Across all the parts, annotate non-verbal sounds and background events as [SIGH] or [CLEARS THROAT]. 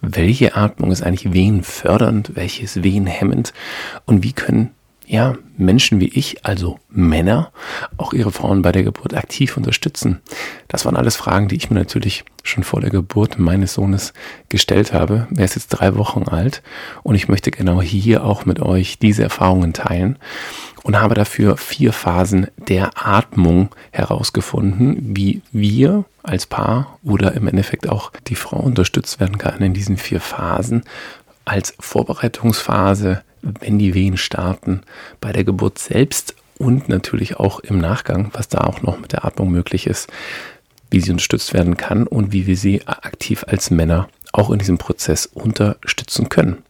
welche Atmung ist eigentlich wehenfördernd, welche ist wehenhemmend und wie können ja, Menschen wie ich, also Männer, auch ihre Frauen bei der Geburt aktiv unterstützen? Das waren alles Fragen, die ich mir natürlich schon vor der Geburt meines Sohnes gestellt habe. Er ist jetzt drei Wochen alt und ich möchte genau hier auch mit euch diese Erfahrungen teilen und habe dafür vier Phasen der Atmung herausgefunden, wie wir als Paar oder im Endeffekt auch die Frau unterstützt werden kann in diesen vier Phasen als Vorbereitungsphase, wenn die Wehen starten, bei der Geburt selbst und natürlich auch im Nachgang, was da auch noch mit der Atmung möglich ist, wie sie unterstützt werden kann und wie wir sie aktiv als Männer auch in diesem Prozess unterstützen können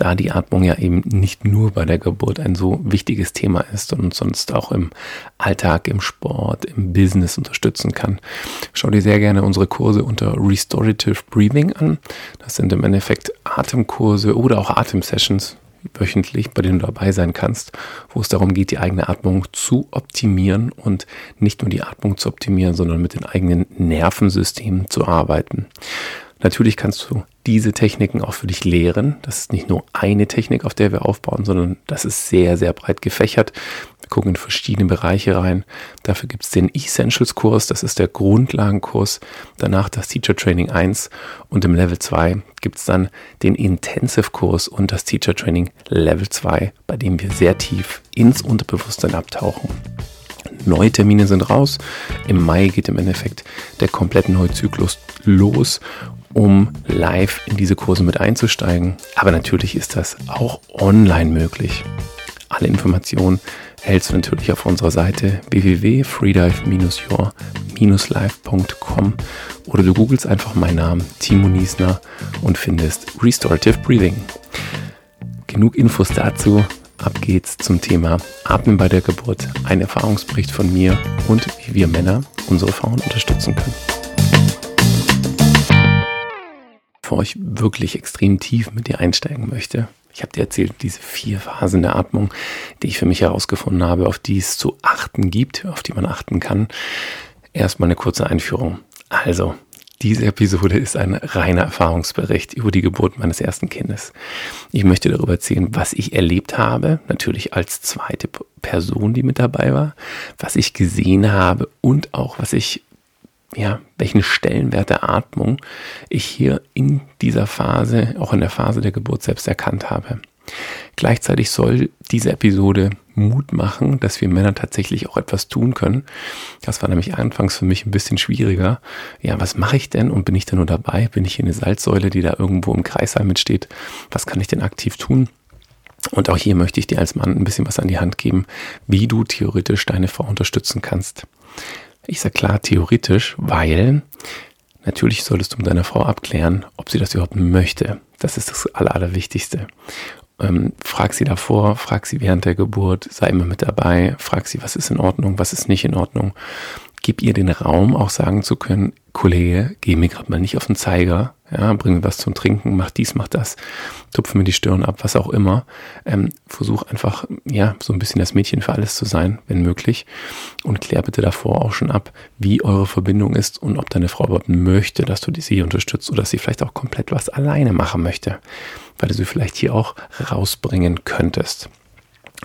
da die Atmung ja eben nicht nur bei der Geburt ein so wichtiges Thema ist und sonst auch im Alltag, im Sport, im Business unterstützen kann. Schau dir sehr gerne unsere Kurse unter Restorative Breathing an. Das sind im Endeffekt Atemkurse oder auch Atemsessions wöchentlich, bei denen du dabei sein kannst, wo es darum geht, die eigene Atmung zu optimieren und nicht nur die Atmung zu optimieren, sondern mit den eigenen Nervensystemen zu arbeiten. Natürlich kannst du diese Techniken auch für dich lehren. Das ist nicht nur eine Technik, auf der wir aufbauen, sondern das ist sehr, sehr breit gefächert. Gucken in verschiedene Bereiche rein. Dafür gibt es den Essentials-Kurs, das ist der Grundlagenkurs. Danach das Teacher Training 1 und im Level 2 gibt es dann den Intensive-Kurs und das Teacher Training Level 2, bei dem wir sehr tief ins Unterbewusstsein abtauchen. Neue Termine sind raus. Im Mai geht im Endeffekt der komplette neue Zyklus los um live in diese Kurse mit einzusteigen. Aber natürlich ist das auch online möglich. Alle Informationen hältst du natürlich auf unserer Seite www.freedive-your-life.com oder du googelst einfach meinen Namen Timo Niesner und findest Restorative Breathing. Genug Infos dazu. Ab geht's zum Thema Atmen bei der Geburt. Ein Erfahrungsbericht von mir und wie wir Männer unsere Frauen unterstützen können. bevor ich wirklich extrem tief mit dir einsteigen möchte, ich habe dir erzählt, diese vier Phasen der Atmung, die ich für mich herausgefunden habe, auf die es zu achten gibt, auf die man achten kann. Erstmal eine kurze Einführung. Also, diese Episode ist ein reiner Erfahrungsbericht über die Geburt meines ersten Kindes. Ich möchte darüber erzählen, was ich erlebt habe, natürlich als zweite Person, die mit dabei war, was ich gesehen habe und auch was ich ja, welchen Stellenwert der Atmung ich hier in dieser Phase, auch in der Phase der Geburt selbst erkannt habe. Gleichzeitig soll diese Episode Mut machen, dass wir Männer tatsächlich auch etwas tun können. Das war nämlich anfangs für mich ein bisschen schwieriger. Ja, was mache ich denn und bin ich denn nur dabei? Bin ich hier eine Salzsäule, die da irgendwo im Kreissaal mitsteht? Was kann ich denn aktiv tun? Und auch hier möchte ich dir als Mann ein bisschen was an die Hand geben, wie du theoretisch deine Frau unterstützen kannst. Ich sage klar theoretisch, weil natürlich solltest du mit deiner Frau abklären, ob sie das überhaupt möchte. Das ist das Aller, Allerwichtigste. Ähm, frag sie davor, frag sie während der Geburt, sei immer mit dabei, frag sie, was ist in Ordnung, was ist nicht in Ordnung. Gib ihr den Raum, auch sagen zu können, Kollege, geh mir gerade mal nicht auf den Zeiger, ja, bring mir was zum Trinken, mach dies, mach das, tupfe mir die Stirn ab, was auch immer. Ähm, versuch einfach, ja, so ein bisschen das Mädchen für alles zu sein, wenn möglich. Und klär bitte davor auch schon ab, wie eure Verbindung ist und ob deine Frau überhaupt möchte, dass du sie unterstützt oder dass sie vielleicht auch komplett was alleine machen möchte, weil du sie vielleicht hier auch rausbringen könntest.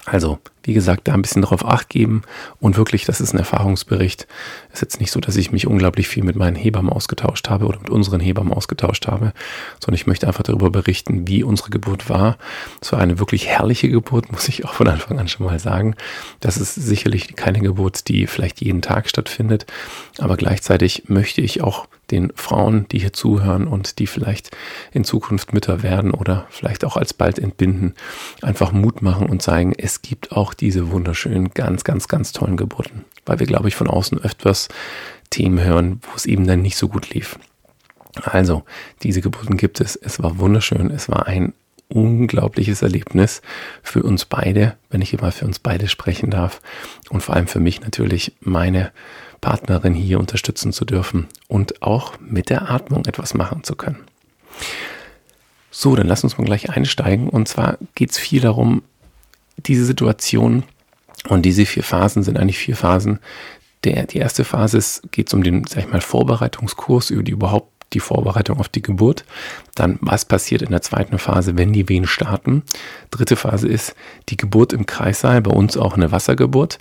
Also, wie gesagt, da ein bisschen drauf acht geben und wirklich, das ist ein Erfahrungsbericht. Es ist jetzt nicht so, dass ich mich unglaublich viel mit meinen Hebammen ausgetauscht habe oder mit unseren Hebammen ausgetauscht habe, sondern ich möchte einfach darüber berichten, wie unsere Geburt war. Es war eine wirklich herrliche Geburt, [LAUGHS] muss ich auch von Anfang an schon mal sagen. Das ist sicherlich keine Geburt, die vielleicht jeden Tag stattfindet, aber gleichzeitig möchte ich auch den Frauen, die hier zuhören und die vielleicht in Zukunft Mütter werden oder vielleicht auch alsbald entbinden, einfach Mut machen und zeigen, es gibt auch diese wunderschönen, ganz, ganz, ganz tollen Geburten. Weil wir, glaube ich, von außen öfters Themen hören, wo es eben dann nicht so gut lief. Also, diese Geburten gibt es. Es war wunderschön. Es war ein unglaubliches Erlebnis für uns beide, wenn ich immer für uns beide sprechen darf. Und vor allem für mich natürlich meine Partnerin hier unterstützen zu dürfen und auch mit der Atmung etwas machen zu können. So, dann lass uns mal gleich einsteigen. Und zwar geht es viel darum, diese Situation und diese vier Phasen sind eigentlich vier Phasen. Der, die erste Phase geht es um den, sag ich mal, Vorbereitungskurs über die überhaupt die Vorbereitung auf die Geburt. Dann, was passiert in der zweiten Phase, wenn die Wehen starten. Dritte Phase ist die Geburt im Kreissaal, bei uns auch eine Wassergeburt.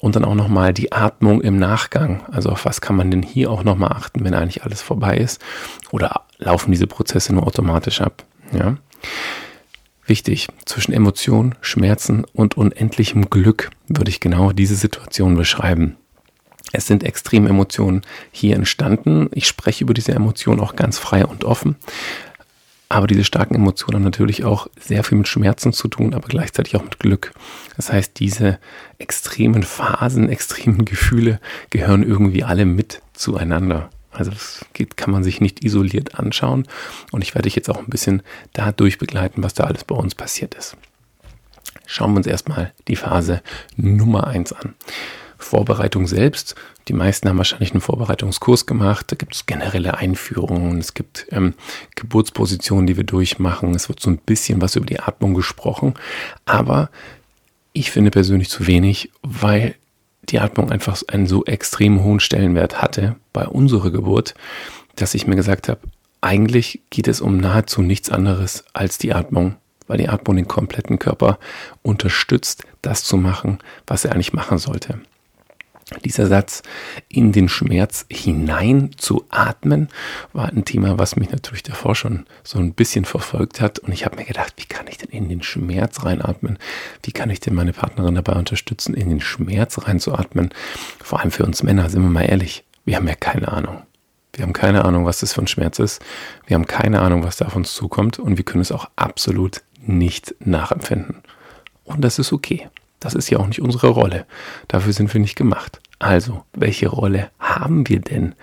Und dann auch nochmal die Atmung im Nachgang. Also auf was kann man denn hier auch nochmal achten, wenn eigentlich alles vorbei ist? Oder laufen diese Prozesse nur automatisch ab? Ja. Wichtig, zwischen Emotionen, Schmerzen und unendlichem Glück würde ich genau diese Situation beschreiben. Es sind extreme Emotionen hier entstanden. Ich spreche über diese Emotionen auch ganz frei und offen. Aber diese starken Emotionen haben natürlich auch sehr viel mit Schmerzen zu tun, aber gleichzeitig auch mit Glück. Das heißt, diese extremen Phasen, [LAUGHS] extremen Gefühle gehören irgendwie alle mit zueinander. Also das geht, kann man sich nicht isoliert anschauen. Und ich werde dich jetzt auch ein bisschen dadurch begleiten, was da alles bei uns passiert ist. Schauen wir uns erstmal die Phase Nummer eins an. Vorbereitung selbst. Die meisten haben wahrscheinlich einen Vorbereitungskurs gemacht. Da gibt es generelle Einführungen. Es gibt ähm, Geburtspositionen, die wir durchmachen. Es wird so ein bisschen was über die Atmung gesprochen. Aber ich finde persönlich zu wenig, weil die Atmung einfach einen so extrem hohen Stellenwert hatte bei unserer Geburt, dass ich mir gesagt habe, eigentlich geht es um nahezu nichts anderes als die Atmung, weil die Atmung den kompletten Körper unterstützt, das zu machen, was er eigentlich machen sollte. Dieser Satz, in den Schmerz hinein zu atmen, war ein Thema, was mich natürlich davor schon so ein bisschen verfolgt hat. Und ich habe mir gedacht, wie kann ich denn in den Schmerz reinatmen? Wie kann ich denn meine Partnerin dabei unterstützen, in den Schmerz reinzuatmen? Vor allem für uns Männer, sind wir mal ehrlich, wir haben ja keine Ahnung. Wir haben keine Ahnung, was das für ein Schmerz ist. Wir haben keine Ahnung, was da auf uns zukommt. Und wir können es auch absolut nicht nachempfinden. Und das ist okay. Das ist ja auch nicht unsere Rolle. Dafür sind wir nicht gemacht. Also, welche Rolle haben wir denn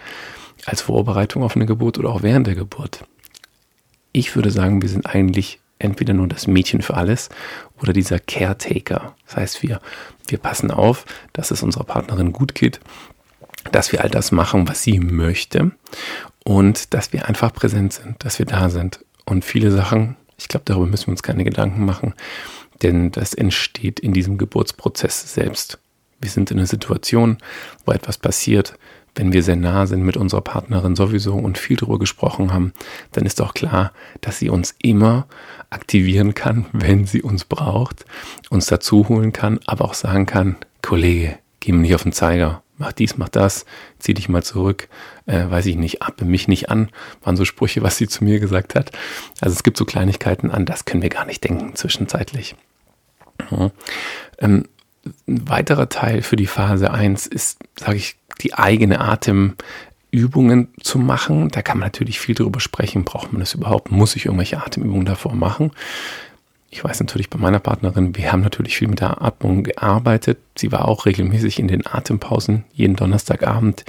als Vorbereitung auf eine Geburt oder auch während der Geburt? Ich würde sagen, wir sind eigentlich entweder nur das Mädchen für alles oder dieser Caretaker. Das heißt, wir, wir passen auf, dass es unserer Partnerin gut geht, dass wir all das machen, was sie möchte und dass wir einfach präsent sind, dass wir da sind. Und viele Sachen, ich glaube, darüber müssen wir uns keine Gedanken machen, denn das entsteht in diesem Geburtsprozess selbst. Wir sind in einer Situation, wo etwas passiert. Wenn wir sehr nah sind mit unserer Partnerin sowieso und viel darüber gesprochen haben, dann ist auch klar, dass sie uns immer aktivieren kann, [LAUGHS] wenn sie uns braucht, uns dazu holen kann, aber auch sagen kann, Kollege, geh mir nicht auf den Zeiger, mach dies, mach das, zieh dich mal zurück, äh, weiß ich nicht, appe mich nicht an, waren so Sprüche, was sie zu mir gesagt hat. Also es gibt so Kleinigkeiten, an das können wir gar nicht denken zwischenzeitlich. Mhm. Ähm, ein weiterer Teil für die Phase 1 ist, sage ich, die eigene Atemübungen zu machen. Da kann man natürlich viel drüber sprechen. Braucht man das überhaupt? Muss ich irgendwelche Atemübungen davor machen? Ich weiß natürlich bei meiner Partnerin, wir haben natürlich viel mit der Atmung gearbeitet. Sie war auch regelmäßig in den Atempausen jeden Donnerstagabend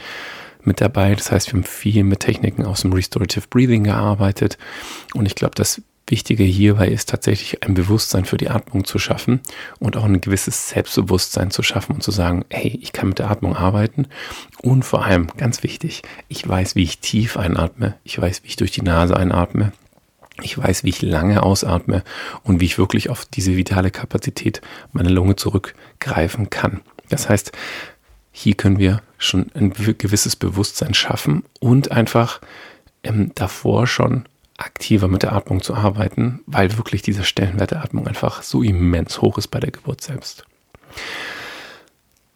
mit dabei. Das heißt, wir haben viel mit Techniken aus dem Restorative Breathing gearbeitet. Und ich glaube, das Wichtige hierbei ist tatsächlich ein Bewusstsein für die Atmung zu schaffen und auch ein gewisses Selbstbewusstsein zu schaffen und zu sagen, hey, ich kann mit der Atmung arbeiten und vor allem, ganz wichtig, ich weiß, wie ich tief einatme, ich weiß, wie ich durch die Nase einatme, ich weiß, wie ich lange ausatme und wie ich wirklich auf diese vitale Kapazität meiner Lunge zurückgreifen kann. Das heißt, hier können wir schon ein gewisses Bewusstsein schaffen und einfach ähm, davor schon aktiver mit der Atmung zu arbeiten, weil wirklich dieser Stellenwert der Atmung einfach so immens hoch ist bei der Geburt selbst.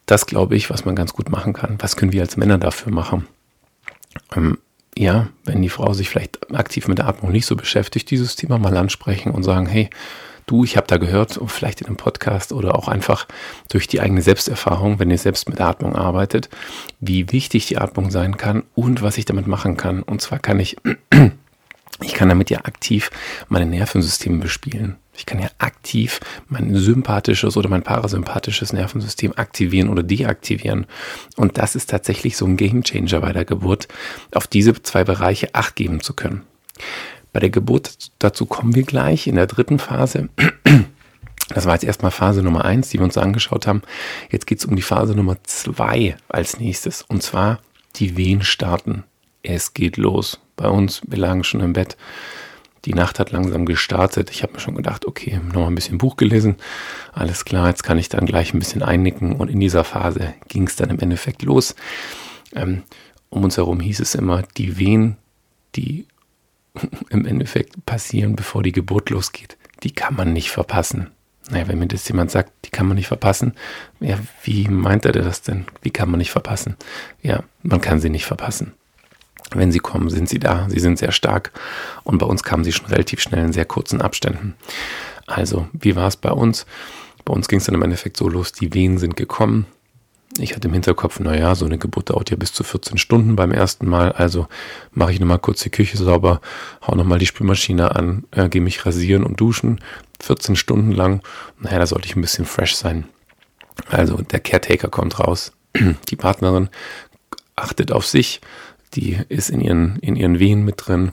Das glaube ich, was man ganz gut machen kann. Was können wir als Männer dafür machen? Ähm, ja, wenn die Frau sich vielleicht aktiv mit der Atmung nicht so beschäftigt, dieses Thema mal ansprechen und sagen, hey, du, ich habe da gehört, vielleicht in einem Podcast oder auch einfach durch die eigene Selbsterfahrung, wenn ihr selbst mit Atmung arbeitet, wie wichtig die Atmung sein kann und was ich damit machen kann. Und zwar kann ich [CLEARS THROAT] ich kann damit ja aktiv meine Nervensysteme bespielen. Ich kann ja aktiv mein sympathisches oder mein parasympathisches Nervensystem aktivieren oder deaktivieren. Und das ist tatsächlich so ein Gamechanger bei der Geburt, auf diese zwei Bereiche Acht geben zu können. Bei der Geburt, dazu kommen wir gleich in der dritten Phase. Das war jetzt erstmal Phase Nummer eins, die wir uns angeschaut haben. Jetzt geht es um die Phase Nummer zwei als nächstes. Und zwar die Wehen starten. Es geht los bei uns. Wir lagen schon im Bett. Die Nacht hat langsam gestartet. Ich habe mir schon gedacht, okay, nochmal ein bisschen Buch gelesen. Alles klar, jetzt kann ich dann gleich ein bisschen einnicken. Und in dieser Phase ging es dann im Endeffekt los. Ähm, um uns herum hieß es immer, die Wehen die [LAUGHS] im Endeffekt passieren, bevor die Geburt losgeht, die kann man nicht verpassen. Naja, wenn mir das jemand sagt, die kann man nicht verpassen, ja, wie meint er das denn? Wie kann man nicht verpassen? Ja, man kann sie nicht verpassen. Wenn sie kommen, sind sie da. Sie sind sehr stark. Und bei uns kamen sie schon relativ schnell in sehr kurzen Abständen. Also, wie war es bei uns? Bei uns ging es dann im Endeffekt so los, die Wehen sind gekommen. Ich hatte im Hinterkopf, naja, so eine Geburt dauert ja bis zu 14 Stunden beim ersten Mal. Also mache ich nochmal kurz die Küche sauber, hau nochmal die Spülmaschine an, äh, gehe mich rasieren und duschen. 14 Stunden lang. Naja, da sollte ich ein bisschen fresh sein. Also der Caretaker kommt raus. [CLEARS THROAT] Die Partnerin achtet auf sich, die ist in ihren, in ihren Wehen mit drin.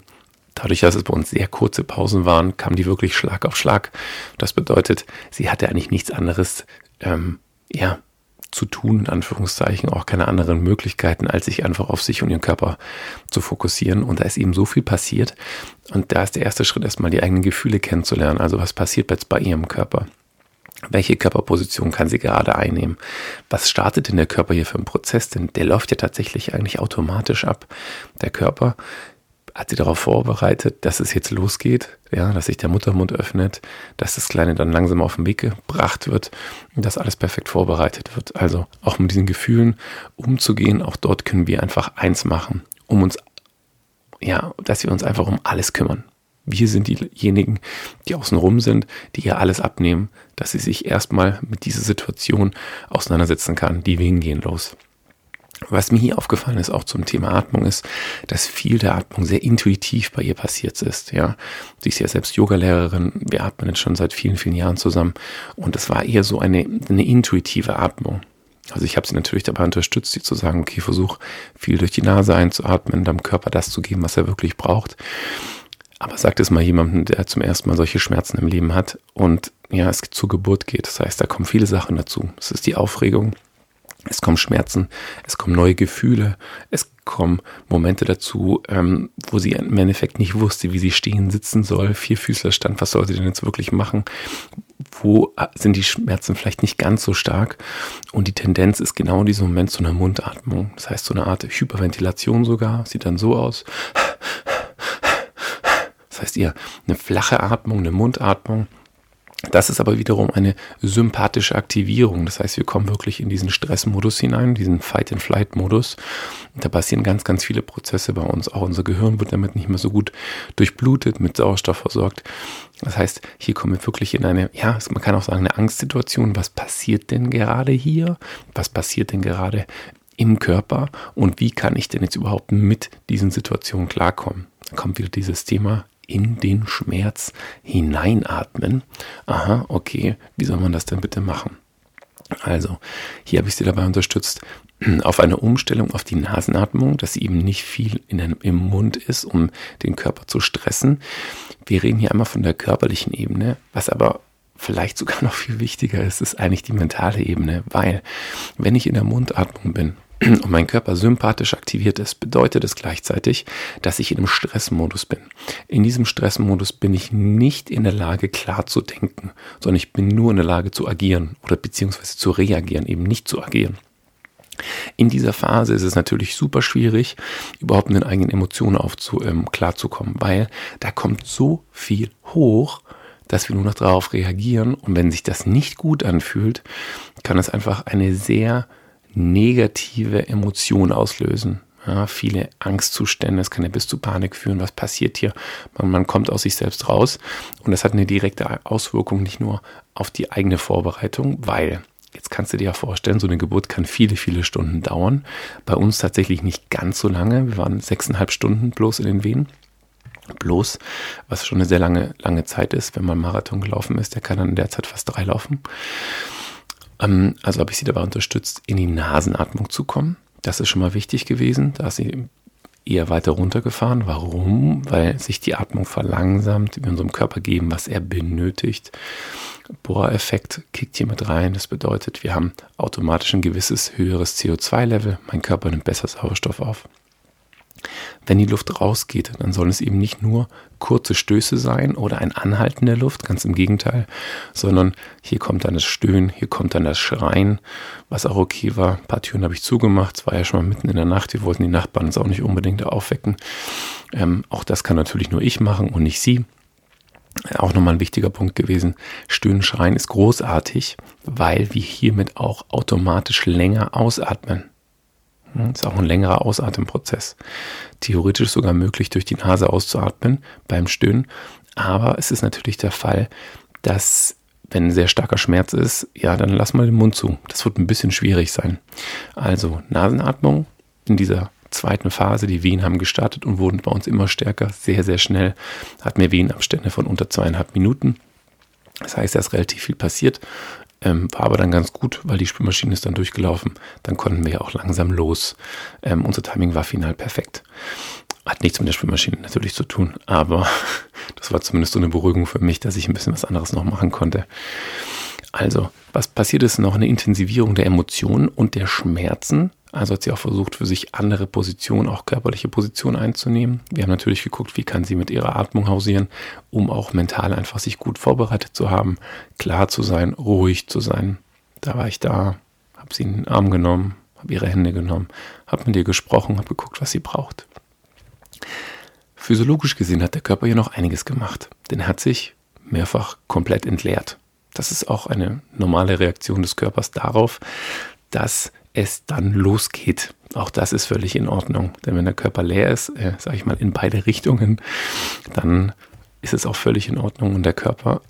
Dadurch, dass es bei uns sehr kurze Pausen waren, kam die wirklich Schlag auf Schlag. Das bedeutet, sie hatte eigentlich nichts anderes ähm, ja, zu tun, in Anführungszeichen, auch keine anderen Möglichkeiten, als sich einfach auf sich und ihren Körper zu fokussieren. Und da ist eben so viel passiert. Und da ist der erste Schritt erstmal die eigenen Gefühle kennenzulernen. Also was passiert jetzt bei ihrem Körper? Welche Körperposition kann sie gerade einnehmen? Was startet denn der Körper hier für einen Prozess? Denn der läuft ja tatsächlich eigentlich automatisch ab. Der Körper hat sie darauf vorbereitet, dass es jetzt losgeht, ja, dass sich der Muttermund öffnet, dass das Kleine dann langsam auf den Weg gebracht wird und dass alles perfekt vorbereitet wird. Also auch mit diesen Gefühlen umzugehen, auch dort können wir einfach eins machen, um uns, ja, dass wir uns einfach um alles kümmern. Wir sind diejenigen, die außenrum sind, die hier alles abnehmen, dass sie sich erstmal mit dieser Situation auseinandersetzen kann. Die Wehen gehen los. Was mir hier aufgefallen ist, auch zum Thema Atmung, ist, dass viel der Atmung sehr intuitiv bei ihr passiert ist. Ja, sie ist ja selbst Yogalehrerin. Wir atmen jetzt schon seit vielen, vielen Jahren zusammen. Und es war eher so eine, eine intuitive Atmung. Also ich habe sie natürlich dabei unterstützt, sie zu sagen, okay, versuch viel durch die Nase einzuatmen, deinem Körper das zu geben, was er wirklich braucht. Aber sagt es mal jemandem, der zum ersten Mal solche Schmerzen im Leben hat und ja, es zur Geburt geht. Das heißt, da kommen viele Sachen dazu. Das ist die Aufregung, es kommen Schmerzen, es kommen neue Gefühle, es kommen Momente dazu, ähm, wo sie im Endeffekt nicht wusste, wie sie stehen, sitzen soll, Vierfüßler stand, was soll sie denn jetzt wirklich machen? Wo äh, sind die Schmerzen vielleicht nicht ganz so stark? Und die Tendenz ist genau in diesem Moment zu einer Mundatmung. Das heißt, so eine Art Hyperventilation sogar, sieht dann so aus. Das heißt eher eine flache Atmung, eine Mundatmung das ist aber wiederum eine sympathische Aktivierung. Das heißt, wir kommen wirklich in diesen Stressmodus hinein, diesen Fight-and-Flight-Modus. Da passieren ganz, ganz viele Prozesse bei uns. Auch unser Gehirn wird damit nicht mehr so gut durchblutet, mit Sauerstoff versorgt. Das heißt, hier kommen wir wirklich in eine, ja, man kann auch sagen, eine Angstsituation. Was passiert denn gerade hier? Was passiert denn gerade im Körper? Und wie kann ich denn jetzt überhaupt mit diesen Situationen klarkommen? Da kommt wieder dieses Thema in den Schmerz hineinatmen. Aha, okay, wie soll man das denn bitte machen? Also, hier habe ich Sie dabei unterstützt, [CLEARS THROAT] auf eine Umstellung auf die Nasenatmung, dass sie eben nicht viel in im Mund ist, um den Körper zu stressen. Wir reden hier einmal von der körperlichen Ebene, was aber vielleicht sogar noch viel wichtiger ist, ist eigentlich die mentale Ebene, weil wenn ich in der Mundatmung bin, und mein Körper sympathisch aktiviert ist, bedeutet es gleichzeitig, dass ich in einem Stressmodus bin. In diesem Stressmodus bin ich nicht in der Lage, klar zu denken, sondern ich bin nur in der Lage zu agieren oder beziehungsweise zu reagieren, eben nicht zu agieren. In dieser Phase ist es natürlich super schwierig, überhaupt mit den eigenen Emotionen aufzu, ähm, klarzukommen, weil da kommt so viel hoch, dass wir nur noch darauf reagieren. Und wenn sich das nicht gut anfühlt, kann es einfach eine sehr negative Emotionen auslösen. Ja, viele Angstzustände, das kann ja bis zu Panik führen. Was passiert hier? Man, man, kommt aus sich selbst raus und das hat eine direkte Auswirkung nicht nur auf die eigene Vorbereitung, weil jetzt kannst du dir ja vorstellen, so eine Geburt kann viele, viele Stunden dauern. Bei uns tatsächlich nicht ganz so lange. Wir waren sechseinhalb Stunden bloß in den Wehen. Bloß, was schon eine sehr lange, lange Zeit ist, wenn man Marathon gelaufen ist, der kann dann in der Zeit fast drei laufen. Ähm, also habe ich sie dabei unterstützt, in die Nasenatmung zu kommen. Das ist schon mal wichtig gewesen. Da ist sie eher weiter runtergefahren. Warum? Weil sich die Atmung verlangsamt, wir unserem Körper geben, was er benötigt. Bohreffekt kickt hier mit rein. Das bedeutet, wir haben automatisch ein gewisses höheres CO2-Level. Mein Körper nimmt besser Sauerstoff auf. Wenn die Luft rausgeht, dann sollen es eben nicht nur kurze Stöße sein oder ein Anhalten der Luft, ganz im Gegenteil, sondern hier kommt dann das Stöhnen, hier kommt dann das Schreien, was auch okay war. Ein paar Türen habe ich zugemacht, es war ja schon mal mitten in der Nacht, wir wollten die Nachbarn uns auch nicht unbedingt aufwecken. Ähm, auch das kann natürlich nur ich machen und nicht sie. Auch nochmal ein wichtiger Punkt gewesen. Stöhnen, Schreien ist großartig, weil wir hiermit auch automatisch länger ausatmen. Das hm, ist auch ein längerer Ausatemprozess. Theoretisch sogar möglich, durch die Nase auszuatmen beim Stöhnen. Aber es ist natürlich der Fall, dass wenn ein sehr starker Schmerz ist, ja, dann lass mal den Mund zu. Das wird ein bisschen schwierig sein. Also Nasenatmung in dieser zweiten Phase. Die Wehen haben gestartet und wurden bei uns immer stärker, sehr, sehr schnell. Hatten wir Wehenabstände von unter zweieinhalb Minuten. Das heißt, da ist relativ viel passiert. Ähm, war aber dann ganz gut, weil die Spülmaschine ist dann durchgelaufen. Dann konnten wir ja auch langsam los. Ähm, unser Timing war final perfekt. Hat nichts mit der Spülmaschine natürlich zu tun, aber [LAUGHS] das war zumindest so eine Beruhigung für mich, dass ich ein bisschen was anderes noch machen konnte. Also, was passiert ist noch eine Intensivierung der Emotionen und der Schmerzen also hat sie auch versucht, für sich andere Positionen, auch körperliche Positionen einzunehmen. Wir haben natürlich geguckt, wie kann sie mit ihrer Atmung hausieren, um auch mental einfach sich gut vorbereitet zu haben, klar zu sein, ruhig zu sein. Da war ich da, habe sie in den Arm genommen, habe ihre Hände genommen, habe mit ihr gesprochen, habe geguckt, was sie braucht. Physiologisch gesehen hat der Körper hier noch einiges gemacht, denn er hat sich mehrfach komplett entleert. Das ist auch eine normale Reaktion des Körpers darauf, dass es dann losgeht. Auch das ist völlig in Ordnung. Denn wenn der Körper leer ist, äh, sage ich mal, in beide Richtungen, dann ist es auch völlig in Ordnung und der Körper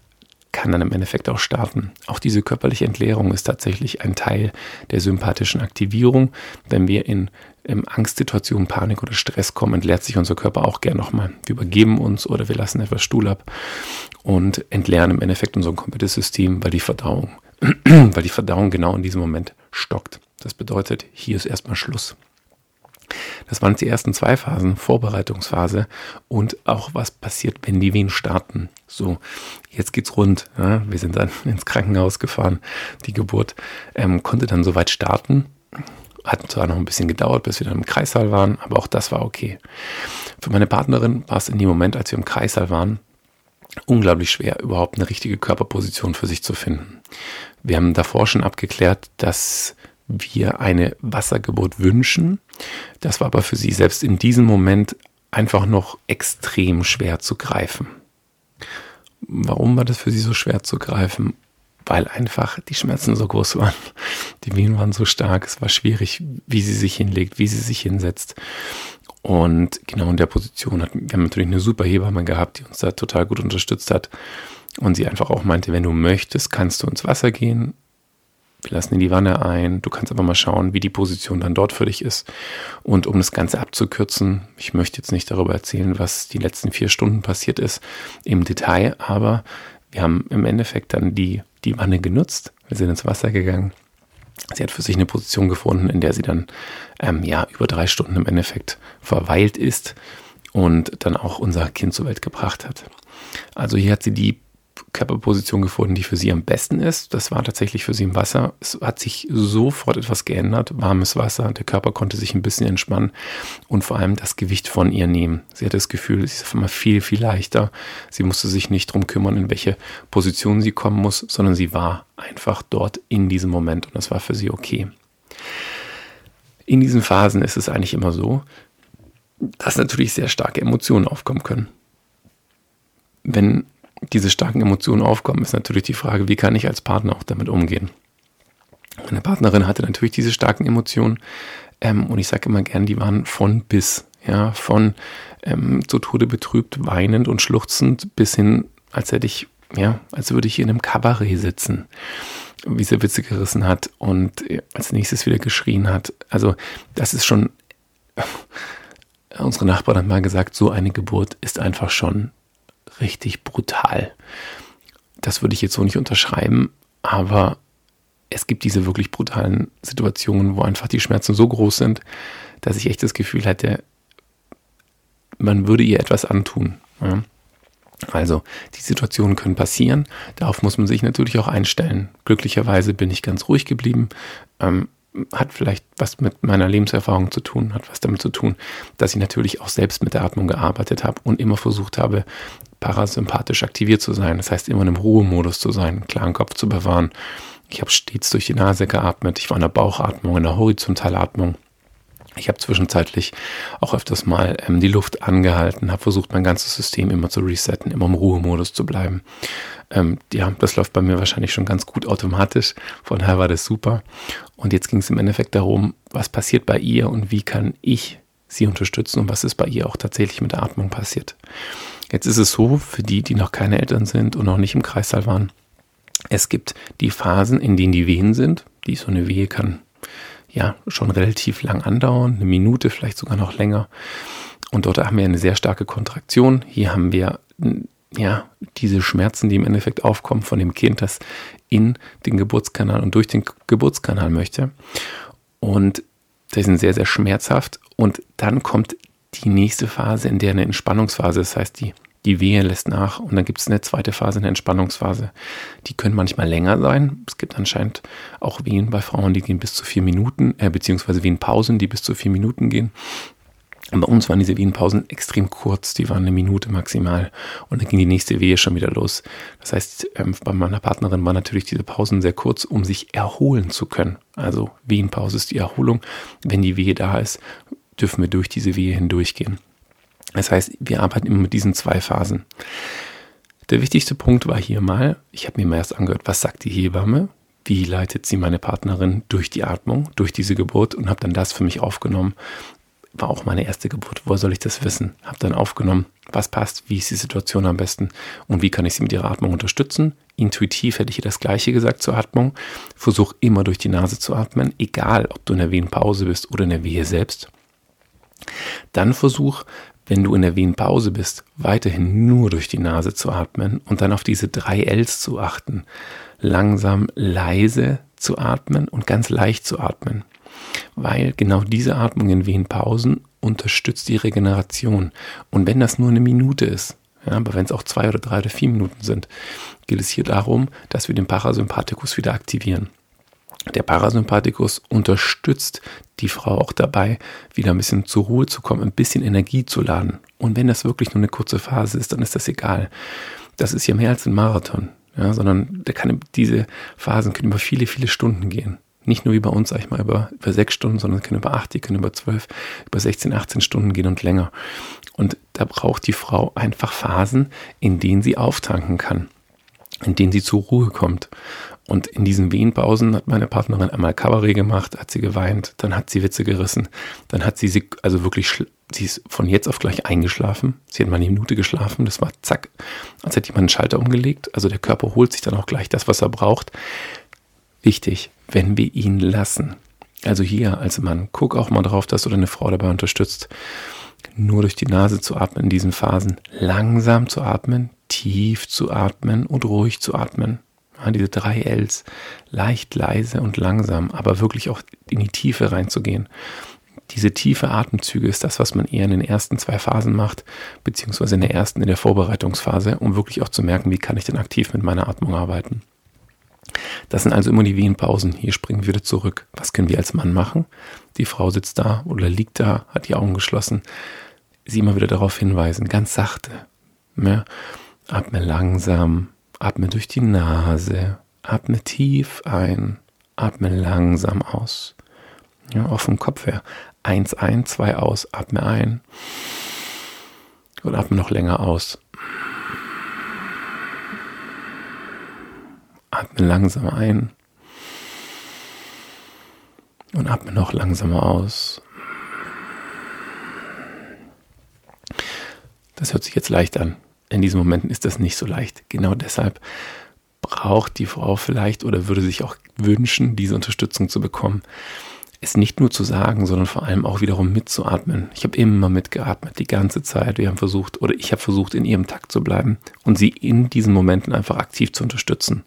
kann dann im Endeffekt auch starten. Auch diese körperliche Entleerung ist tatsächlich ein Teil der sympathischen Aktivierung. Wenn wir in, in Angstsituationen, Panik oder Stress kommen, entleert sich unser Körper auch gern nochmal. Wir übergeben uns oder wir lassen etwas Stuhl ab und entleeren im Endeffekt unser komplettes System, weil die Verdauung, [CLEARS THROAT] weil die Verdauung genau in diesem Moment stockt. Das bedeutet, hier ist erstmal Schluss. Das waren die ersten zwei Phasen, Vorbereitungsphase und auch was passiert, wenn die Wehen starten. So, jetzt geht's rund. Ja, wir sind dann [LAUGHS] ins Krankenhaus gefahren. Die Geburt ähm, konnte dann soweit starten. Hat zwar noch ein bisschen gedauert, bis wir dann im Kreissaal waren, aber auch das war okay. Für meine Partnerin war es in dem Moment, als wir im Kreissaal waren, unglaublich schwer, überhaupt eine richtige Körperposition für sich zu finden. Wir haben davor schon abgeklärt, dass wir eine Wassergeburt wünschen. Das war aber für sie selbst in diesem Moment einfach noch extrem schwer zu greifen. Warum war das für sie so schwer zu greifen? Weil einfach die Schmerzen so groß waren. Die Wehen waren so stark. Es war schwierig, wie sie sich hinlegt, wie sie sich hinsetzt. Und genau in der Position hat, wir haben natürlich eine super Hebamme gehabt, die uns da total gut unterstützt hat. Und sie einfach auch meinte, wenn du möchtest, kannst du ins Wasser gehen wir lassen in die Wanne ein. Du kannst aber mal schauen, wie die Position dann dort für dich ist. Und um das Ganze abzukürzen, ich möchte jetzt nicht darüber erzählen, was die letzten vier Stunden passiert ist im Detail, aber wir haben im Endeffekt dann die, die Wanne genutzt. Wir sind ins Wasser gegangen. Sie hat für sich eine Position gefunden, in der sie dann ähm, ja über drei Stunden im Endeffekt verweilt ist und dann auch unser Kind zur Welt gebracht hat. Also hier hat sie die Körperposition gefunden, die für sie am besten ist. Das war tatsächlich für sie im Wasser. Es hat sich sofort etwas geändert. Warmes Wasser, der Körper konnte sich ein bisschen entspannen und vor allem das Gewicht von ihr nehmen. Sie hatte das Gefühl, es ist auf einmal viel, viel leichter. Sie musste sich nicht darum kümmern, in welche Position sie kommen muss, sondern sie war einfach dort in diesem Moment und das war für sie okay. In diesen Phasen ist es eigentlich immer so, dass natürlich sehr starke Emotionen aufkommen können. Wenn diese starken Emotionen aufkommen, ist natürlich die Frage, wie kann ich als Partner auch damit umgehen. Meine Partnerin hatte natürlich diese starken Emotionen ähm, und ich sage immer gern, die waren von bis, ja, von ähm, zu Tode betrübt, weinend und schluchzend bis hin, als hätte ich, ja, als würde ich hier in einem Kabarett sitzen, wie sie Witze gerissen hat und äh, als nächstes wieder geschrien hat. Also das ist schon, unsere Nachbarin hat mal gesagt, so eine Geburt ist einfach schon richtig brutal. Das würde ich jetzt so nicht unterschreiben, aber es gibt diese wirklich brutalen Situationen, wo einfach die Schmerzen so groß sind, dass ich echt das Gefühl hätte, man würde ihr etwas antun. Ja. Also, die Situationen können passieren. Darauf muss man sich natürlich auch einstellen. Glücklicherweise bin ich ganz ruhig geblieben. Ähm, hat vielleicht was mit meiner Lebenserfahrung zu tun, hat was damit zu tun, dass ich natürlich auch selbst mit der Atmung gearbeitet habe und immer versucht habe, parasympathisch aktiviert zu sein. Das heißt, immer in einem Ruhemodus zu sein, einen klaren Kopf zu bewahren. Ich habe stets durch die Nase geatmet. Ich war in der Bauchatmung, in der Horizontalatmung. Ich habe zwischenzeitlich auch öfters mal ähm, die Luft angehalten, habe versucht, mein ganzes System immer zu resetten, immer im Ruhemodus zu bleiben. Ähm, ja, das läuft bei mir wahrscheinlich schon ganz gut automatisch. Von daher war das super. Und jetzt ging es im Endeffekt darum, was passiert bei ihr und wie kann ich sie unterstützen und was ist bei ihr auch tatsächlich mit der Atmung passiert. Jetzt ist es so, für die, die noch keine Eltern sind und noch nicht im Kreissaal waren, es gibt die Phasen, in denen die Wehen sind. Die so eine Wehe kann ja schon relativ lang andauern, eine Minute, vielleicht sogar noch länger. Und dort haben wir eine sehr starke Kontraktion. Hier haben wir ja diese Schmerzen, die im Endeffekt aufkommen von dem Kind, das in den Geburtskanal und durch den Geburtskanal möchte. Und die sind sehr, sehr schmerzhaft. Und dann kommt die nächste Phase, in der eine Entspannungsphase, das heißt, die die Wehe lässt nach und dann gibt es eine zweite Phase, eine Entspannungsphase. Die können manchmal länger sein. Es gibt anscheinend auch Wehen bei Frauen, die gehen bis zu vier Minuten, äh, beziehungsweise Wehenpausen, die bis zu vier Minuten gehen. Und bei uns waren diese Wehenpausen extrem kurz, die waren eine Minute maximal und dann ging die nächste Wehe schon wieder los. Das heißt, ähm, bei meiner Partnerin waren natürlich diese Pausen sehr kurz, um sich erholen zu können. Also Wehenpause ist die Erholung. Wenn die Wehe da ist, dürfen wir durch diese Wehe hindurchgehen. Das heißt, wir arbeiten immer mit diesen zwei Phasen. Der wichtigste Punkt war hier mal, ich habe mir mal erst angehört, was sagt die Hebamme, wie leitet sie meine Partnerin durch die Atmung, durch diese Geburt und habe dann das für mich aufgenommen. War auch meine erste Geburt, woher soll ich das wissen? Habe dann aufgenommen, was passt, wie ist die Situation am besten und wie kann ich sie mit ihrer Atmung unterstützen. Intuitiv hätte ich ihr das gleiche gesagt zur Atmung. Versuch immer durch die Nase zu atmen, egal ob du in der Wehenpause bist oder in der Wehe selbst. Dann versuch, wenn du in der Wehenpause bist, weiterhin nur durch die Nase zu atmen und dann auf diese drei Ls zu achten. Langsam, leise zu atmen und ganz leicht zu atmen. Weil genau diese Atmung in Wehenpausen unterstützt die Regeneration. Und wenn das nur eine Minute ist, ja, aber wenn es auch zwei oder drei oder vier Minuten sind, geht es hier darum, dass wir den Parasympathikus wieder aktivieren. Der Parasympathikus unterstützt die Frau auch dabei, wieder ein bisschen zur Ruhe zu kommen, ein bisschen Energie zu laden. Und wenn das wirklich nur eine kurze Phase ist, dann ist das egal. Das ist ja mehr als ein Marathon, ja, sondern der kann, diese Phasen können über viele, viele Stunden gehen. Nicht nur wie bei uns, sag ich mal, über, über sechs Stunden, sondern können über acht, die können über zwölf, über 16, 18 Stunden gehen und länger. Und da braucht die Frau einfach Phasen, in denen sie auftanken kann, in denen sie zur Ruhe kommt. Und in diesen Wehenpausen hat meine Partnerin einmal Kabarett gemacht, hat sie geweint, dann hat sie Witze gerissen, dann hat sie sie, also wirklich, sie ist von jetzt auf gleich eingeschlafen. Sie hat mal eine Minute geschlafen, das war zack, als hätte jemand einen Schalter umgelegt. Also der Körper holt sich dann auch gleich das, was er braucht. Wichtig, wenn wir ihn lassen. Also hier als Mann, guck auch mal drauf, dass du deine Frau dabei unterstützt, nur durch die Nase zu atmen in diesen Phasen, langsam zu atmen, tief zu atmen und ruhig zu atmen. Ja, diese drei Ls, leicht, leise und langsam, aber wirklich auch in die Tiefe reinzugehen. Diese tiefe Atemzüge ist das, was man eher in den ersten zwei Phasen macht, beziehungsweise in der ersten, in der Vorbereitungsphase, um wirklich auch zu merken, wie kann ich denn aktiv mit meiner Atmung arbeiten. Das sind also immer die Wehenpausen. Hier springen wir wieder zurück. Was können wir als Mann machen? Die Frau sitzt da oder liegt da, hat die Augen geschlossen. Sie immer wieder darauf hinweisen, ganz sachte. Ja, atme langsam, Atme durch die Nase, atme tief ein, atme langsam aus. Ja, auch vom Kopf her. Eins ein, zwei aus, atme ein. Und atme noch länger aus. Atme langsam ein. Und atme noch langsamer aus. Das hört sich jetzt leicht an in diesen Momenten ist das nicht so leicht. Genau deshalb braucht die Frau vielleicht oder würde sich auch wünschen, diese Unterstützung zu bekommen. Es nicht nur zu sagen, sondern vor allem auch wiederum mitzuatmen. Ich habe immer mitgeatmet, die ganze Zeit. Wir haben versucht, oder ich habe versucht, in ihrem Takt zu bleiben und sie in diesen Momenten einfach aktiv zu unterstützen.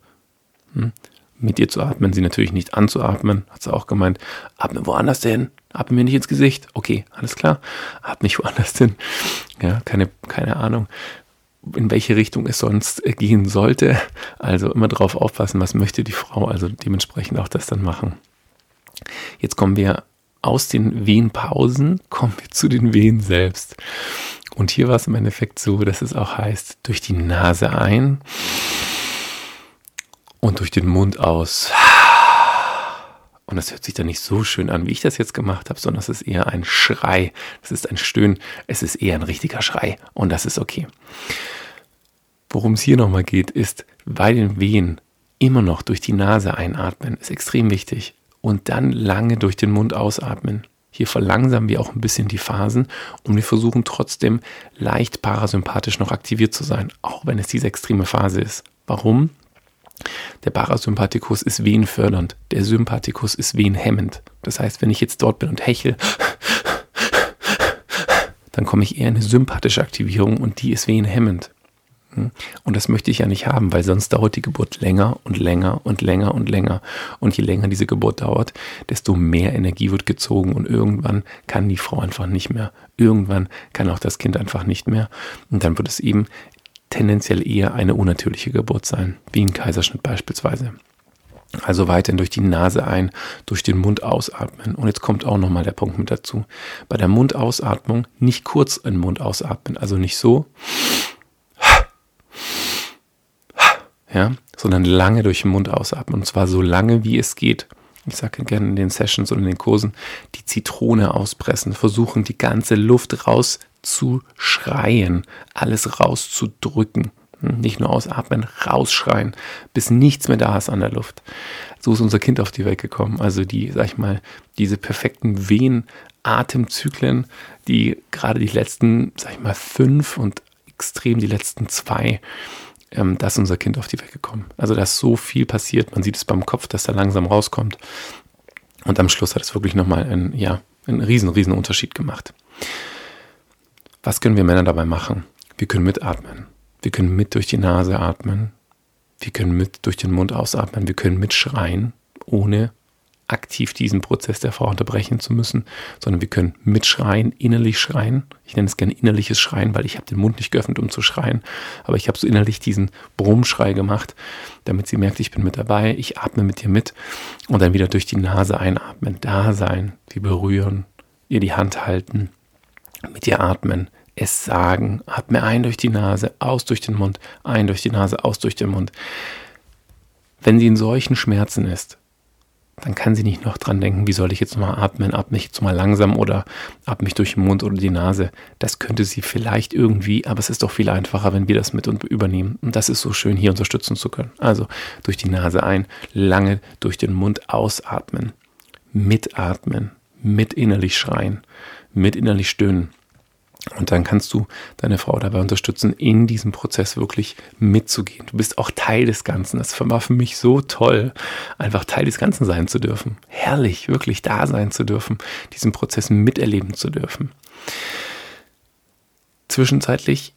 Hm? Mit ihr zu atmen, sie natürlich nicht anzuatmen, hat sie auch gemeint. Atme woanders hin, atme mir nicht ins Gesicht. Okay, alles klar. Atme mich woanders hin. Ja, keine, keine Ahnung in welche Richtung es sonst äh, gehen sollte. Also immer darauf aufpassen, was möchte die Frau, also dementsprechend auch das dann machen. Jetzt kommen wir aus den Wehenpausen, kommen wir zu den Wehen selbst. Und hier war es im Endeffekt so, dass es auch heißt, durch die Nase ein und durch den Mund aus. Und das hört sich dann nicht so schön an, wie ich das jetzt gemacht habe, sondern es ist eher ein Schrei. Es ist ein Stöhnen. Es ist eher ein richtiger Schrei. Und das ist okay. Worum es hier nochmal geht, ist bei den Wehen immer noch durch die Nase einatmen. Ist extrem wichtig. Und dann lange durch den Mund ausatmen. Hier verlangsamen wir auch ein bisschen die Phasen und wir versuchen trotzdem leicht parasympathisch noch aktiviert zu sein, auch wenn es diese extreme Phase ist. Warum? Der Parasympathikus ist wehenfördernd, der Sympathikus ist wehenhemmend. Das heißt, wenn ich jetzt dort bin und hechel, dann komme ich eher in eine sympathische Aktivierung und die ist wehenhemmend. Und das möchte ich ja nicht haben, weil sonst dauert die Geburt länger und länger und länger und länger. Und je länger diese Geburt dauert, desto mehr Energie wird gezogen und irgendwann kann die Frau einfach nicht mehr. Irgendwann kann auch das Kind einfach nicht mehr. Und dann wird es eben tendenziell eher eine unnatürliche Geburt sein, wie ein Kaiserschnitt beispielsweise. Also weiterhin durch die Nase ein, durch den Mund ausatmen. Und jetzt kommt auch nochmal der Punkt mit dazu. Bei der Mundausatmung nicht kurz in den Mund ausatmen, also nicht so, ja, sondern lange durch den Mund ausatmen. Und zwar so lange, wie es geht. Ich sage gerne in den Sessions und in den Kursen, die Zitrone auspressen, versuchen die ganze Luft rauszuschreien, alles rauszudrücken. Nicht nur ausatmen, rausschreien, bis nichts mehr da ist an der Luft. So ist unser Kind auf die Welt gekommen. Also die, sag ich mal, diese perfekten Wehen, Atemzyklen, die gerade die letzten, sag ich mal, fünf und extrem die letzten zwei ähm, da ist unser Kind auf die Welt gekommen. Also da ist so viel passiert. Man sieht es beim Kopf, dass er langsam rauskommt. Und am Schluss hat es wirklich nochmal einen, ja, einen riesen, riesen Unterschied gemacht. Was können wir Männer dabei machen? Wir können mitatmen. Wir können mit durch die Nase atmen. Wir können mit durch den Mund ausatmen. Wir können mitschreien, ohne aktiv diesen Prozess der Frau unterbrechen zu müssen, sondern wir können mitschreien, innerlich schreien. Ich nenne es gerne innerliches Schreien, weil ich habe den Mund nicht geöffnet, um zu schreien, aber ich habe so innerlich diesen Brummschrei gemacht, damit sie merkt, ich bin mit dabei, ich atme mit dir mit und dann wieder durch die Nase einatmen, da sein, sie berühren, ihr die Hand halten, mit ihr atmen, es sagen, atme ein durch die Nase, aus durch den Mund, ein durch die Nase, aus durch den Mund. Wenn sie in solchen Schmerzen ist, dann kann sie nicht noch dran denken, wie soll ich jetzt mal atmen, atme ich jetzt mal langsam oder atme mich durch den Mund oder die Nase. Das könnte sie vielleicht irgendwie, aber es ist doch viel einfacher, wenn wir das mit und übernehmen. Und das ist so schön, hier unterstützen zu können. Also durch die Nase ein, lange durch den Mund ausatmen, mitatmen, mit innerlich schreien, mit innerlich stöhnen. Und dann kannst du deine Frau dabei unterstützen, in diesem Prozess wirklich mitzugehen. Du bist auch Teil des Ganzen. Das war für mich so toll, einfach Teil des Ganzen sein zu dürfen. Herrlich, wirklich da sein zu dürfen, diesen Prozess miterleben zu dürfen. Zwischenzeitlich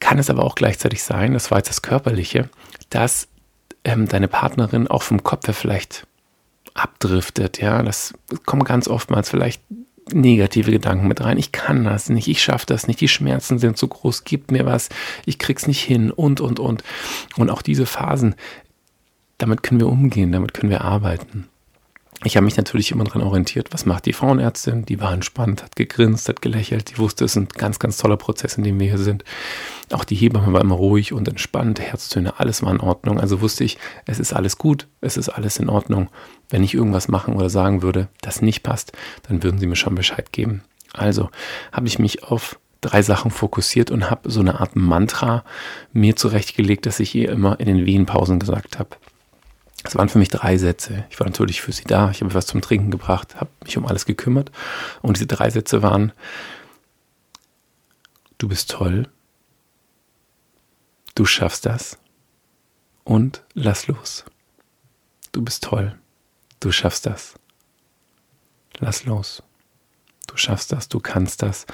kann es aber auch gleichzeitig sein, das war jetzt das Körperliche, dass ähm, deine Partnerin auch vom Kopf her vielleicht abdriftet. Ja, das kommt ganz oftmals vielleicht negative Gedanken mit rein. Ich kann das nicht, ich schaffe das nicht, die Schmerzen sind zu groß, gib mir was, ich krieg's nicht hin und, und, und. Und auch diese Phasen, damit können wir umgehen, damit können wir arbeiten. Ich habe mich natürlich immer daran orientiert, was macht die Frauenärztin? Die war entspannt, hat gegrinst, hat gelächelt, die wusste, es ist ein ganz, ganz toller Prozess, in dem wir hier sind. Auch die Hebamme war immer ruhig und entspannt, Herztöne, alles war in Ordnung. Also wusste ich, es ist alles gut, es ist alles in Ordnung. Wenn ich irgendwas machen oder sagen würde, das nicht passt, dann würden sie mir schon Bescheid geben. Also habe ich mich auf drei Sachen fokussiert und habe so eine Art Mantra mir zurechtgelegt, dass ich ihr immer in den Wehenpausen gesagt habe. Es waren für mich drei Sätze. Ich war natürlich für sie da, ich habe was zum Trinken gebracht, habe mich um alles gekümmert. Und diese drei Sätze waren, du bist toll, du schaffst das und lass los. Du bist toll, du schaffst das. Lass los. Du schaffst das, du kannst das.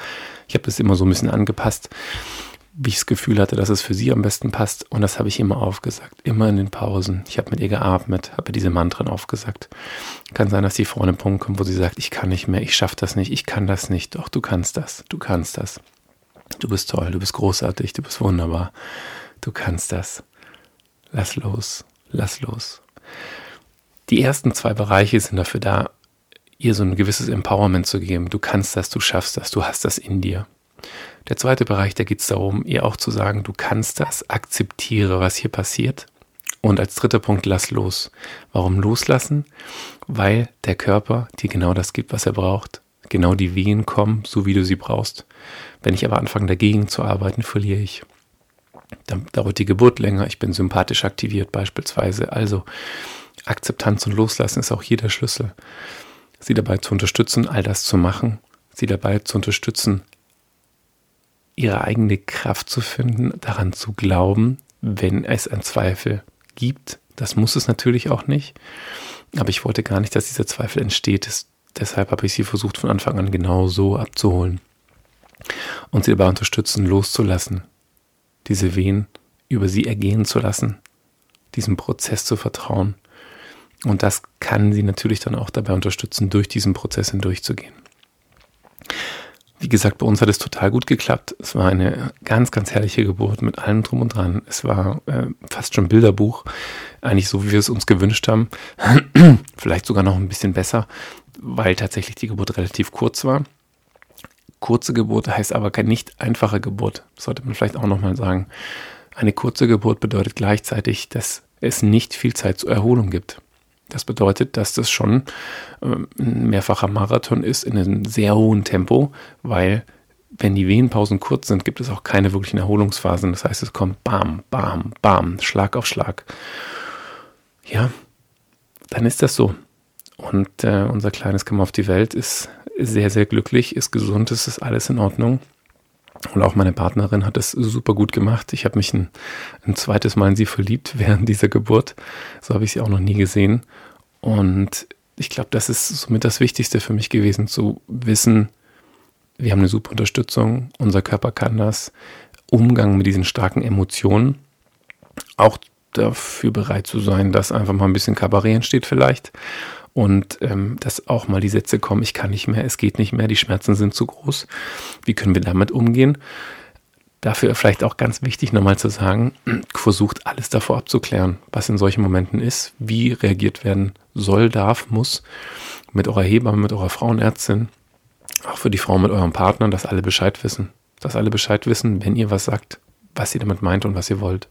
Ich habe das immer so ein bisschen angepasst wie ich das Gefühl hatte, dass es für sie am besten passt. Und das habe ich immer aufgesagt, immer in den Pausen. Ich habe mit ihr geatmet, habe diese Mantren aufgesagt. Kann sein, dass sie vor einem Punkt kommt, wo sie sagt, ich kann nicht mehr, ich schaffe das nicht, ich kann das nicht. Doch, du kannst das, du kannst das. Du bist toll, du bist großartig, du bist wunderbar. Du kannst das. Lass los, lass los. Die ersten zwei Bereiche sind dafür da, ihr so ein gewisses Empowerment zu geben. Du kannst das, du schaffst das, du hast das in dir. Der zweite Bereich, da geht es darum, ihr auch zu sagen, du kannst das, akzeptiere, was hier passiert. Und als dritter Punkt, lass los. Warum loslassen? Weil der Körper dir genau das gibt, was er braucht. Genau die Wehen kommen, so wie du sie brauchst. Wenn ich aber anfange, dagegen zu arbeiten, verliere ich. Dann dauert die Geburt länger, ich bin sympathisch aktiviert beispielsweise. Also Akzeptanz und Loslassen ist auch hier der Schlüssel. Sie dabei zu unterstützen, all das zu machen, sie dabei zu unterstützen, ihre eigene Kraft zu finden, daran zu glauben, wenn es einen Zweifel gibt. Das muss es natürlich auch nicht. Aber ich wollte gar nicht, dass dieser Zweifel entsteht. Das, deshalb habe ich sie versucht, von Anfang an genau so abzuholen. Und sie dabei unterstützen, loszulassen, diese Wehen über sie ergehen zu lassen, diesem Prozess zu vertrauen. Und das kann sie natürlich dann auch dabei unterstützen, durch diesen Prozess hindurchzugehen. Wie gesagt, bei uns hat es total gut geklappt. Es war eine ganz, ganz herrliche Geburt mit allem drum und dran. Es war äh, fast schon Bilderbuch, eigentlich so, wie wir es uns gewünscht haben. [CLEARS THROAT] Vielleicht sogar noch ein bisschen besser, weil tatsächlich die Geburt relativ kurz war. Kurze Geburt heißt aber keine nicht einfache Geburt. sollte man vielleicht auch nochmal sagen. Eine kurze Geburt bedeutet gleichzeitig, dass es nicht viel Zeit zur Erholung gibt. Das bedeutet, dass das schon ähm, ein mehrfacher Marathon ist in einem sehr hohen Tempo, weil wenn die Wehenpausen kurz sind, gibt es auch keine wirklichen Erholungsphasen. Das heißt, es kommt bam, bam, bam, Schlag auf Schlag. Ja, dann ist das so. Und äh, unser kleines Kammer auf die Welt ist sehr, sehr glücklich, ist gesund, ist, ist alles in Ordnung. Und auch meine Partnerin hat es super gut gemacht. Ich habe mich ein, ein, zweites Mal in sie verliebt [LAUGHS] während dieser Geburt. So habe ich sie auch noch nie gesehen. Und ich glaube, das ist somit das Wichtigste für mich gewesen, zu wissen, wir haben eine super Unterstützung, unser Körper kann das. Umgang mit diesen starken Emotionen. Auch dafür bereit zu sein, dass einfach mal ein bisschen Kabarett entsteht vielleicht und ähm, dass auch mal die Sätze kommen, ich kann nicht mehr, es geht nicht mehr, die Schmerzen sind zu groß. Wie können wir damit umgehen? Dafür vielleicht auch ganz wichtig nochmal zu sagen, [CLEARS THROAT] versucht alles davor abzuklären, was in solchen Momenten ist, wie reagiert werden soll, darf, muss, mit eurer Hebamme, mit eurer Frauenärztin, auch für die Frau mit eurem Partner, dass alle Bescheid wissen. Dass alle Bescheid wissen, wenn ihr was sagt, was ihr damit meint und was ihr wollt.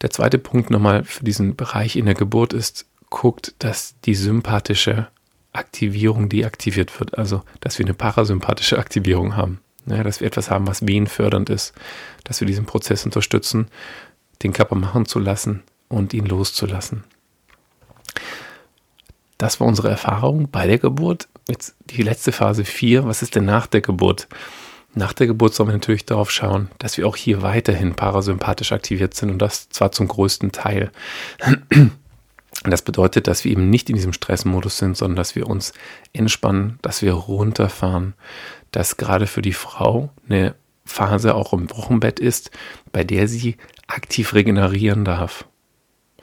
Der zweite Punkt nochmal für diesen Bereich in der Geburt ist, guckt, dass die sympathische Aktivierung deaktiviert wird. Also, dass wir eine parasympathische Aktivierung haben. Ja, dass wir etwas haben, was wehenfördernd ist. Dass wir diesen Prozess unterstützen, den Körper machen zu lassen und ihn loszulassen. Das war unsere Erfahrung bei der Geburt. Jetzt die letzte Phase 4. Was ist denn nach der Geburt? Nach der Geburt sollen wir natürlich darauf schauen, dass wir auch hier weiterhin parasympathisch aktiviert sind und das zwar zum größten Teil. Das bedeutet, dass wir eben nicht in diesem Stressmodus sind, sondern dass wir uns entspannen, dass wir runterfahren, dass gerade für die Frau eine Phase auch im Wochenbett ist, bei der sie aktiv regenerieren darf,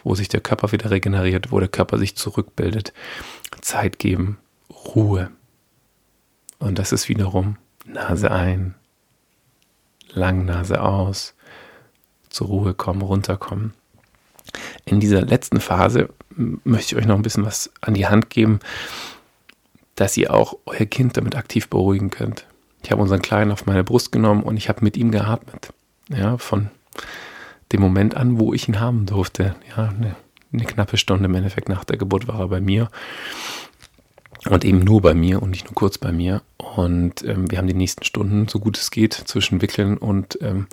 wo sich der Körper wieder regeneriert, wo der Körper sich zurückbildet. Zeit geben, Ruhe. Und das ist wiederum Nase ein, lang Nase aus, zur Ruhe kommen, runterkommen. In dieser letzten Phase möchte ich euch noch ein bisschen was an die Hand geben, dass ihr auch euer Kind damit aktiv beruhigen könnt. Ich habe unseren Kleinen auf meine Brust genommen und ich habe mit ihm geatmet. Ja, von dem Moment an, wo ich ihn haben durfte. Ja, eine, eine knappe Stunde im Endeffekt nach der Geburt war er bei mir. Und eben nur bei mir und nicht nur kurz bei mir. Und ähm, wir haben die nächsten Stunden, so gut es geht, zwischen Wickeln und ähm,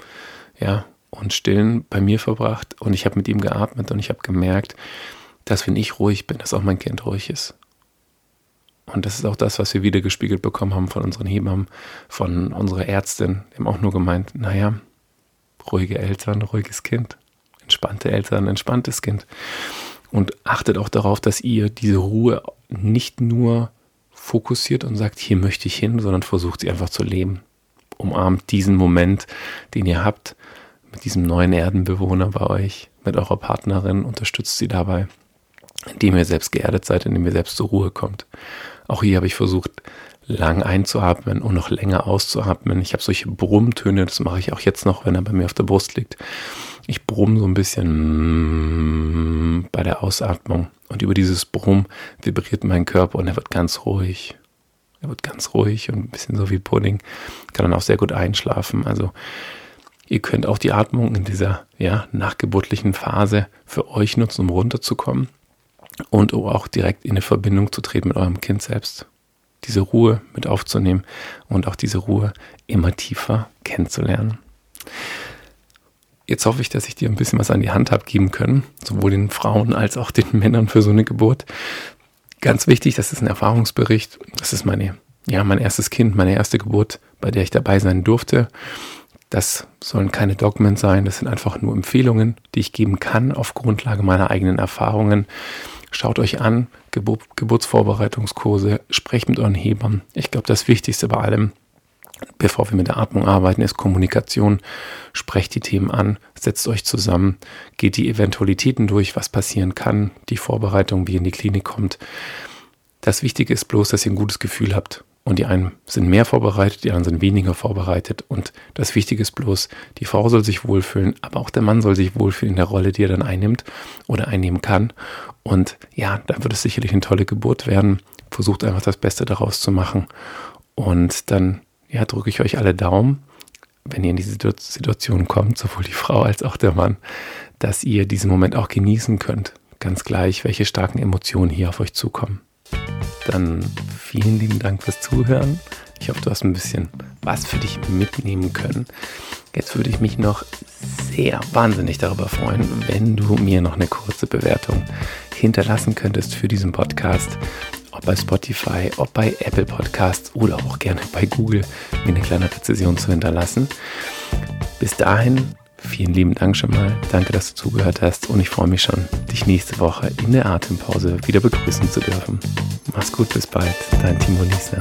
ja, und Stillen bei mir verbracht. Und ich habe mit ihm geatmet und ich habe gemerkt, dass wenn ich ruhig bin, dass auch mein Kind ruhig ist. Und das ist auch das, was wir wieder gespiegelt bekommen haben von unseren Hebammen, von unserer Ärztin. Die haben auch nur gemeint, naja, ruhige Eltern, ruhiges Kind. Entspannte Eltern, entspanntes Kind. Und achtet auch darauf, dass ihr diese Ruhe nicht nur fokussiert und sagt, hier möchte ich hin, sondern versucht sie einfach zu leben. Umarmt diesen Moment, den ihr habt, mit diesem neuen Erdenbewohner bei euch, mit eurer Partnerin, unterstützt sie dabei indem ihr selbst geerdet seid, indem ihr selbst zur Ruhe kommt. Auch hier habe ich versucht, lang einzuatmen und noch länger auszuatmen. Ich habe solche Brummtöne, das mache ich auch jetzt noch, wenn er bei mir auf der Brust liegt. Ich brumme so ein bisschen bei der Ausatmung Und über dieses Brumm vibriert mein Körper und er wird ganz ruhig. Er wird ganz ruhig und ein bisschen so wie Pudding. Kann dann auch sehr gut einschlafen. Also ihr könnt auch die Atmung in dieser ja, nachgeburtlichen Phase für euch nutzen, um runterzukommen und auch direkt in eine Verbindung zu treten mit eurem Kind selbst. Diese Ruhe mit aufzunehmen und auch diese Ruhe immer tiefer kennenzulernen. Jetzt hoffe ich, dass ich dir ein bisschen was an die Hand habe geben können, sowohl den Frauen als auch den Männern für so eine Geburt. Ganz wichtig, das ist ein Erfahrungsbericht. Das ist meine, ja, mein erstes Kind, meine erste Geburt, bei der ich dabei sein durfte. Das sollen keine Dogmen sein, das sind einfach nur Empfehlungen, die ich geben kann auf Grundlage meiner eigenen Erfahrungen. Schaut euch an, Gebur Geburtsvorbereitungskurse, sprecht mit euren Hebern. Ich glaube, das Wichtigste bei allem, bevor wir mit der Atmung arbeiten, ist Kommunikation. Sprecht die Themen an, setzt euch zusammen, geht die Eventualitäten durch, was passieren kann, die Vorbereitung, wie ihr in die Klinik kommt. Das Wichtige ist bloß, dass ihr ein gutes Gefühl habt. Und die einen sind mehr vorbereitet, die anderen sind weniger vorbereitet. Und das Wichtige ist bloß, die Frau soll sich wohlfühlen, aber auch der Mann soll sich wohlfühlen in der Rolle, die er dann einnimmt oder einnehmen kann. Und ja, dann wird es sicherlich eine tolle Geburt werden. Versucht einfach das Beste daraus zu machen. Und dann, ja, drücke ich euch alle Daumen, wenn ihr in diese Situation kommt, sowohl die Frau als auch der Mann, dass ihr diesen Moment auch genießen könnt. Ganz gleich, welche starken Emotionen hier auf euch zukommen. Dann vielen lieben Dank fürs Zuhören. Ich hoffe, du hast ein bisschen was für dich mitnehmen können. Jetzt würde ich mich noch sehr wahnsinnig darüber freuen, wenn du mir noch eine kurze Bewertung hinterlassen könntest für diesen Podcast. Ob bei Spotify, ob bei Apple Podcasts oder auch gerne bei Google, mir eine kleine Rezession zu hinterlassen. Bis dahin Vielen lieben Dank schon mal. Danke, dass du zugehört hast und ich freue mich schon, dich nächste Woche in der Atempause wieder begrüßen zu dürfen. Mach's gut, bis bald. Dein Timo Liesner.